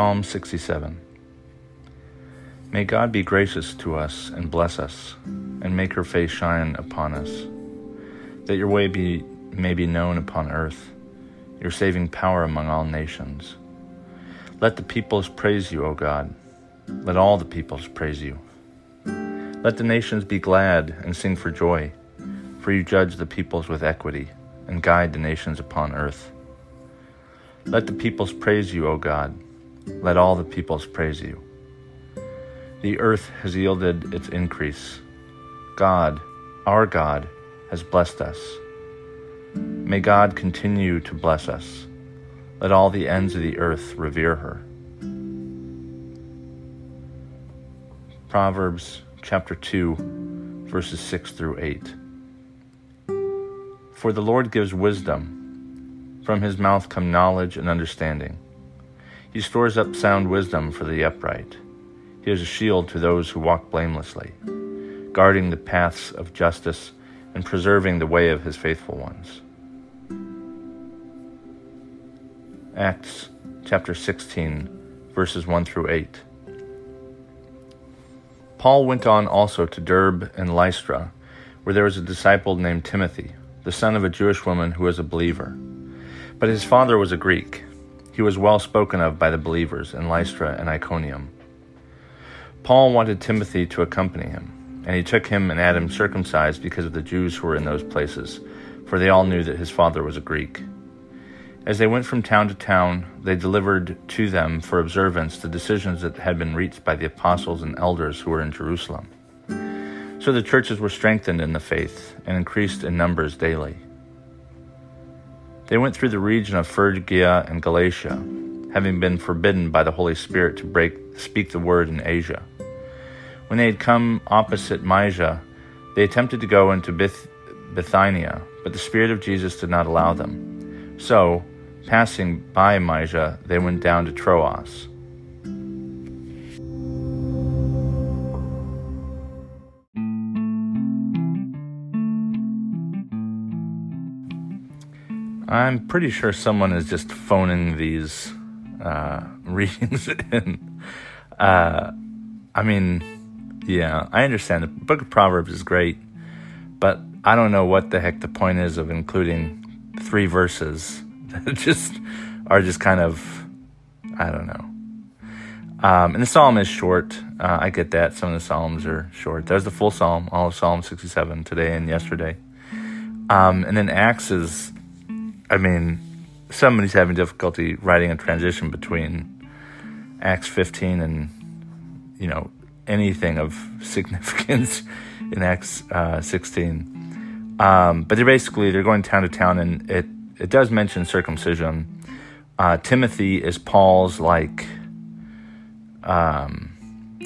Psalm 67 May God be gracious to us and bless us, and make her face shine upon us, that your way be, may be known upon earth, your saving power among all nations. Let the peoples praise you, O God. Let all the peoples praise you. Let the nations be glad and sing for joy, for you judge the peoples with equity and guide the nations upon earth. Let the peoples praise you, O God. Let all the peoples praise you. The earth has yielded its increase. God, our God, has blessed us. May God continue to bless us. Let all the ends of the earth revere her. Proverbs chapter 2, verses 6 through 8. For the Lord gives wisdom, from his mouth come knowledge and understanding. He stores up sound wisdom for the upright. He is a shield to those who walk blamelessly, guarding the paths of justice and preserving the way of his faithful ones. Acts chapter 16, verses 1 through 8. Paul went on also to Derbe and Lystra, where there was a disciple named Timothy, the son of a Jewish woman who was a believer. But his father was a Greek he was well spoken of by the believers in Lystra and Iconium. Paul wanted Timothy to accompany him, and he took him and had him circumcised because of the Jews who were in those places, for they all knew that his father was a Greek. As they went from town to town, they delivered to them for observance the decisions that had been reached by the apostles and elders who were in Jerusalem. So the churches were strengthened in the faith and increased in numbers daily. They went through the region of Phrygia and Galatia, having been forbidden by the Holy Spirit to break, speak the word in Asia. When they had come opposite Mysia, they attempted to go into Bith- Bithynia, but the Spirit of Jesus did not allow them. So, passing by Mysia, they went down to Troas. I'm pretty sure someone is just phoning these uh, readings in. Uh, I mean, yeah, I understand. The Book of Proverbs is great, but I don't know what the heck the point is of including three verses that just are just kind of, I don't know. Um, and the psalm is short. Uh, I get that. Some of the psalms are short. There's the full psalm, all of Psalm 67 today and yesterday. Um, and then Acts is I mean, somebody's having difficulty writing a transition between Acts 15 and, you know, anything of significance in Acts uh, 16. Um, but they're basically they're going town to town, and it it does mention circumcision. Uh, Timothy is Paul's like, um,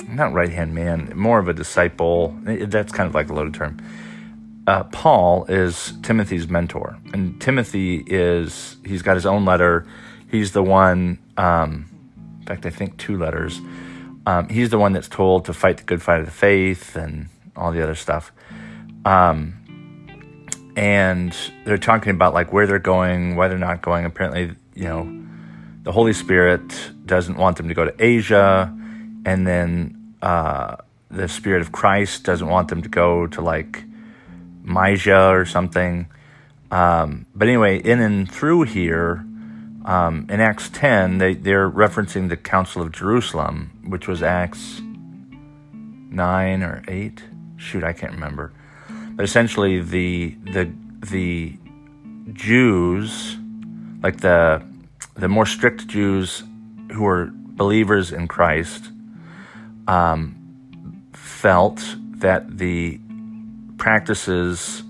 not right hand man, more of a disciple. That's kind of like a loaded term uh, Paul is Timothy's mentor, and Timothy is he's got his own letter. He's the one, um, in fact, I think two letters. Um, he's the one that's told to fight the good fight of the faith and all the other stuff. Um, and they're talking about like where they're going, why they're not going. Apparently, you know, the Holy Spirit doesn't want them to go to Asia, and then uh, the Spirit of Christ doesn't want them to go to like Mysia or something. Um, but anyway, in and through here, um, in Acts 10, they, they're referencing the Council of Jerusalem, which was Acts 9 or 8. Shoot, I can't remember. But essentially, the, the, the Jews, like the, the more strict Jews who were believers in Christ, um, felt that the practices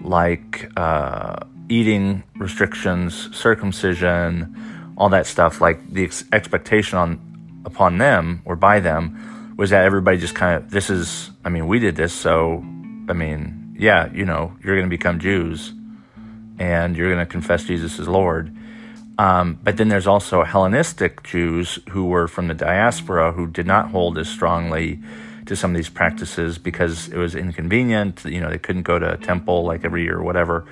like uh, eating restrictions, circumcision, all that stuff. Like the ex- expectation on upon them or by them was that everybody just kind of this is. I mean, we did this, so I mean, yeah, you know, you're going to become Jews, and you're going to confess Jesus as Lord. Um, but then there's also Hellenistic Jews who were from the diaspora who did not hold as strongly to some of these practices because it was inconvenient. You know, they couldn't go to a temple like every year or whatever.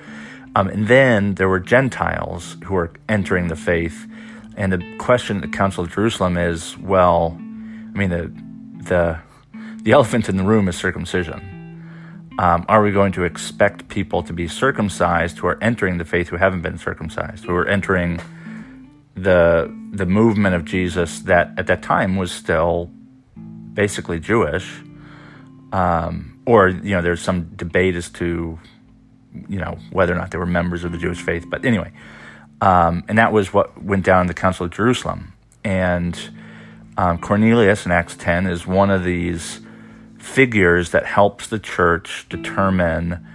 Um, and then there were Gentiles who were entering the faith. And the question at the Council of Jerusalem is, well, I mean, the the the elephant in the room is circumcision. Um, are we going to expect people to be circumcised who are entering the faith who haven't been circumcised, who are entering the the movement of Jesus that at that time was still basically Jewish, um, or you know, there's some debate as to you know whether or not they were members of the Jewish faith. But anyway, um, and that was what went down in the Council of Jerusalem. And um, Cornelius in Acts 10 is one of these figures that helps the church determine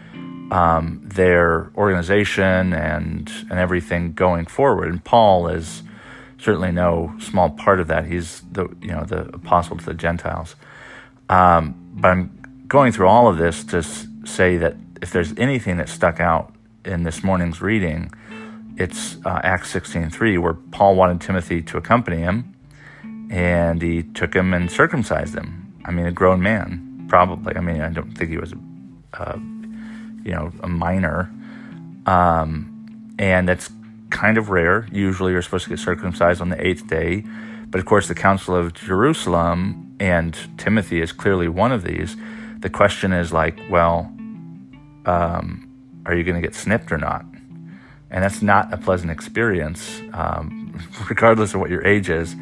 um, their organization and and everything going forward. And Paul is certainly no small part of that. He's the you know the apostle to the Gentiles. Um, but I'm going through all of this to s- say that if there's anything that stuck out in this morning's reading, it's uh, Acts 16:3, where Paul wanted Timothy to accompany him, and he took him and circumcised him. I mean, a grown man, probably. I mean, I don't think he was, uh, you know, a minor, um, and that's kind of rare. Usually you're supposed to get circumcised on the eighth day. But of course, the Council of Jerusalem and Timothy is clearly one of these. The question is like, well, um, are you going to get snipped or not? And that's not a pleasant experience, um, regardless of what your age is.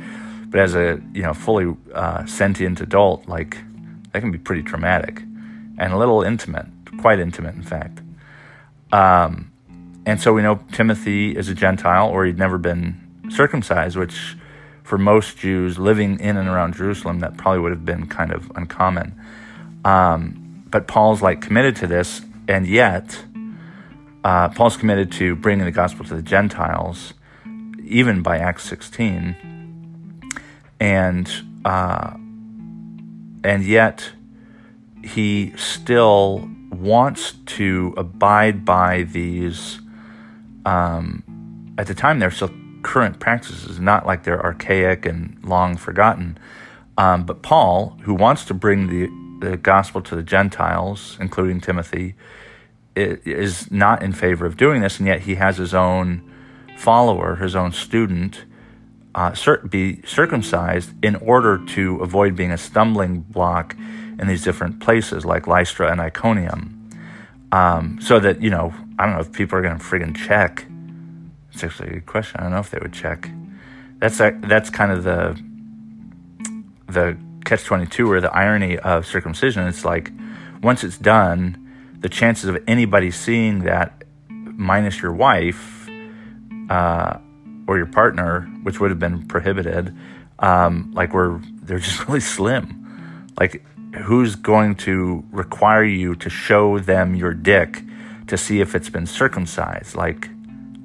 But as a you know fully uh, sentient adult, like that can be pretty traumatic and a little intimate, quite intimate, in fact. Um, and so we know Timothy is a Gentile, or he'd never been circumcised, which for most Jews living in and around Jerusalem, that probably would have been kind of uncommon. Um, but Paul's like committed to this, and yet uh, Paul's committed to bringing the gospel to the Gentiles, even by Acts 16, and uh, and yet he still wants to abide by these um, at the time they're still current practices, not like they're archaic and long forgotten. Um, but Paul, who wants to bring the, the gospel to the Gentiles, including Timothy, is not in favor of doing this, and yet he has his own follower, his own student, uh, be circumcised in order to avoid being a stumbling block in these different places like Lystra and Iconium. Um, so that, you know, I don't know if people are going to friggin' check. It's actually a good question. I don't know if they would check. That's a, that's kind of the the catch twenty two or the irony of circumcision. It's like once it's done, the chances of anybody seeing that, minus your wife uh, or your partner, which would have been prohibited, um, like we're they're just really slim. Like who's going to require you to show them your dick to see if it's been circumcised. Like,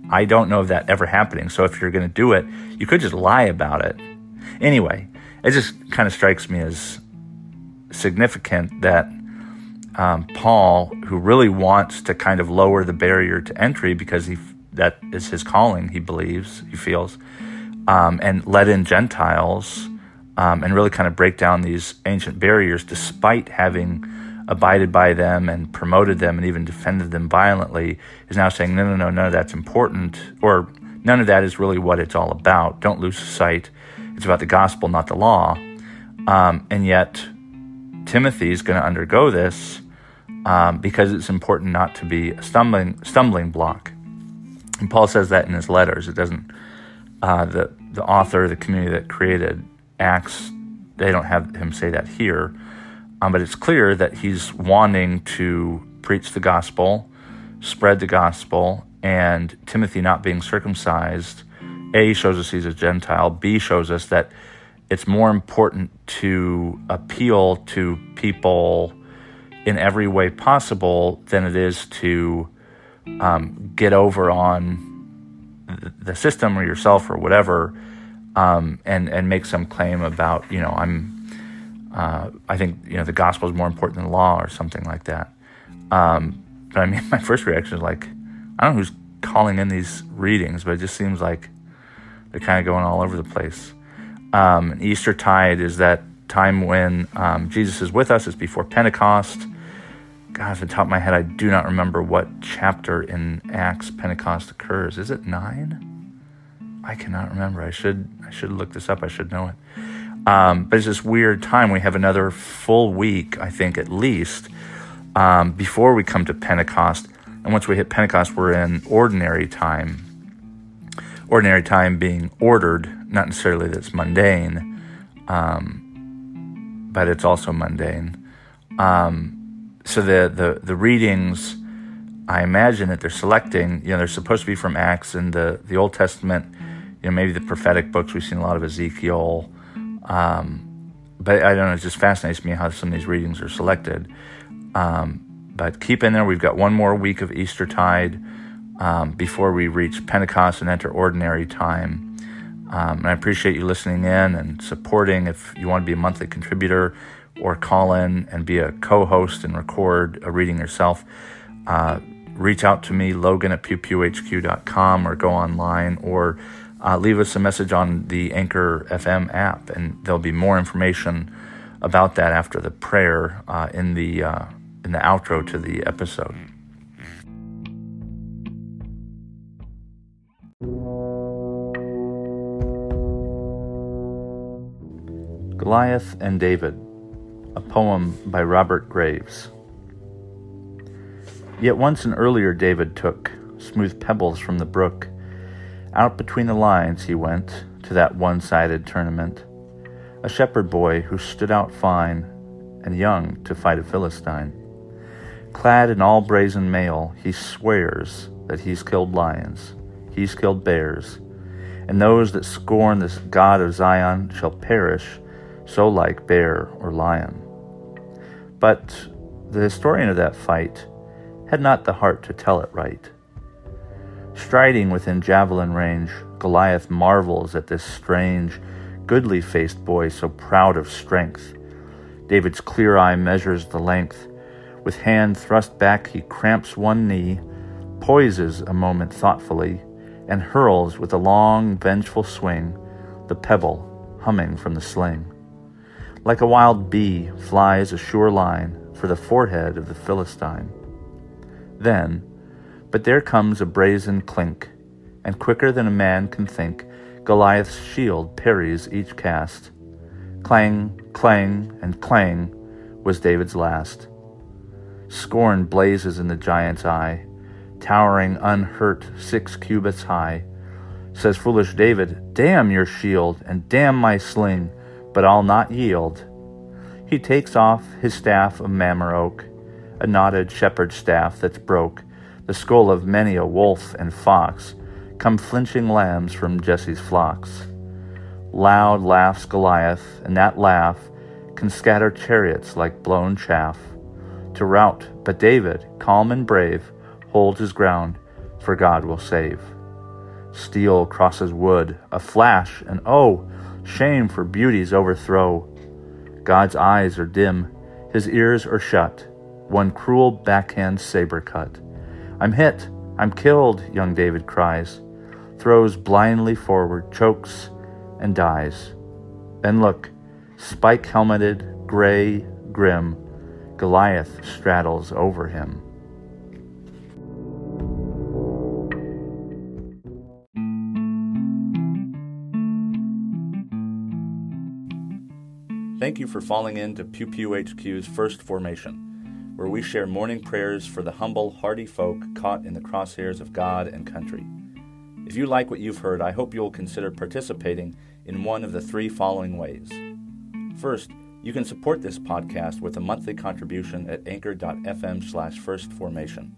I don't know of that ever happening. So if you're going to do it, you could just lie about it. Anyway, it just kind of strikes me as significant that um, Paul, who really wants to kind of lower the barrier to entry because he that is his calling, he believes, he feels, um, and let in Gentiles um, and really kind of break down these ancient barriers, despite having abided by them and promoted them and even defended them violently, is now saying, no, no, no, none of that's important, or none of that is really what it's all about. Don't lose sight. It's about the gospel, not the law. Um, and yet, Timothy is going to undergo this um, because it's important not to be a stumbling stumbling block. And Paul says that in his letters. It doesn't. Uh, the the author, the community that created Acts, they don't have him say that here. Um, but it's clear that he's wanting to preach the gospel, spread the gospel, and Timothy not being circumcised, A, shows us he's a Gentile, B, shows us that it's more important to appeal to people in every way possible than it is to um, get over on the system or yourself or whatever, um, and and make some claim about you know I'm. Uh, I think you know the gospel is more important than law or something like that. Um, but I mean, my first reaction is like, I don't know who's calling in these readings, but it just seems like they're kind of going all over the place. Um, Easter tide is that time when um, Jesus is with us. It's before Pentecost. God, off the top of my head, I do not remember what chapter in Acts Pentecost occurs. Is it nine? I cannot remember. I should I should look this up. I should know it. Um, but it's this weird time. We have another full week, I think, at least, um, before we come to Pentecost. And once we hit Pentecost, we're in ordinary time. Ordinary time being ordered, not necessarily that it's mundane, um, but it's also mundane. Um, so the, the, the readings, I imagine that they're selecting, you know, they're supposed to be from Acts and the, the Old Testament, you know, maybe the prophetic books. We've seen a lot of Ezekiel. Um, but I don't know, it just fascinates me how some of these readings are selected. Um, but keep in there, we've got one more week of Easter tide um, before we reach Pentecost and enter ordinary time. Um, and I appreciate you listening in and supporting. If you want to be a monthly contributor, or call in and be a co host and record a reading yourself, uh, reach out to me, logan at pewpewhq.com, or go online or uh, leave us a message on the Anchor FM app, and there'll be more information about that after the prayer uh, in the uh, in the outro to the episode. Goliath and David a poem by Robert Graves. Yet once an earlier David took smooth pebbles from the brook. Out between the lines he went to that one sided tournament. A shepherd boy who stood out fine and young to fight a Philistine. Clad in all brazen mail, he swears that he's killed lions, he's killed bears, and those that scorn this God of Zion shall perish, so like bear or lion. But the historian of that fight had not the heart to tell it right. Striding within javelin range, Goliath marvels at this strange, goodly faced boy so proud of strength. David's clear eye measures the length. With hand thrust back, he cramps one knee, poises a moment thoughtfully, and hurls with a long, vengeful swing the pebble humming from the sling. Like a wild bee flies a sure line for the forehead of the Philistine. Then, but there comes a brazen clink, and quicker than a man can think, Goliath's shield parries each cast. Clang, clang, and clang was David's last. Scorn blazes in the giant's eye, towering unhurt six cubits high. Says foolish David, Damn your shield, and damn my sling! but I'll not yield. He takes off his staff of Mamre oak, a knotted shepherd's staff that's broke, the skull of many a wolf and fox, come flinching lambs from Jesse's flocks. Loud laughs Goliath, and that laugh can scatter chariots like blown chaff. To rout, but David, calm and brave, holds his ground, for God will save. Steel crosses wood, a flash, and oh, shame for beauty's overthrow. God's eyes are dim, his ears are shut, one cruel backhand saber cut. I'm hit, I'm killed, young David cries, throws blindly forward, chokes, and dies. Then look, spike helmeted, gray, grim, Goliath straddles over him. Thank you for falling into Pew Pew HQ's first formation, where we share morning prayers for the humble, hardy folk caught in the crosshairs of God and country. If you like what you've heard, I hope you'll consider participating in one of the three following ways. First, you can support this podcast with a monthly contribution at anchor.fm slash firstformation.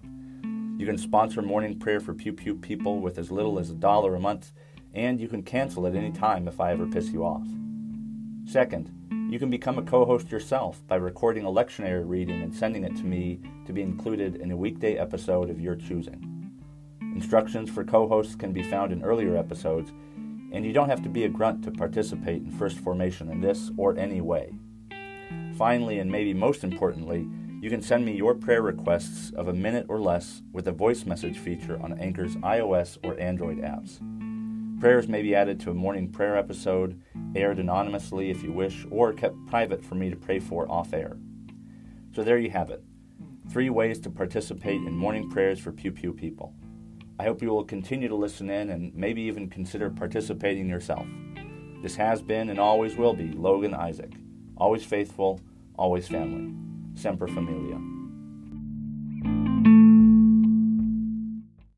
You can sponsor morning prayer for Pew Pew people with as little as a dollar a month, and you can cancel at any time if I ever piss you off. Second, you can become a co host yourself by recording a lectionary reading and sending it to me to be included in a weekday episode of your choosing. Instructions for co hosts can be found in earlier episodes, and you don't have to be a grunt to participate in First Formation in this or any way. Finally, and maybe most importantly, you can send me your prayer requests of a minute or less with a voice message feature on Anchor's iOS or Android apps. Prayers may be added to a morning prayer episode, aired anonymously if you wish, or kept private for me to pray for off air. So there you have it three ways to participate in morning prayers for Pew Pew people. I hope you will continue to listen in and maybe even consider participating yourself. This has been and always will be Logan Isaac, always faithful, always family. Semper Familia.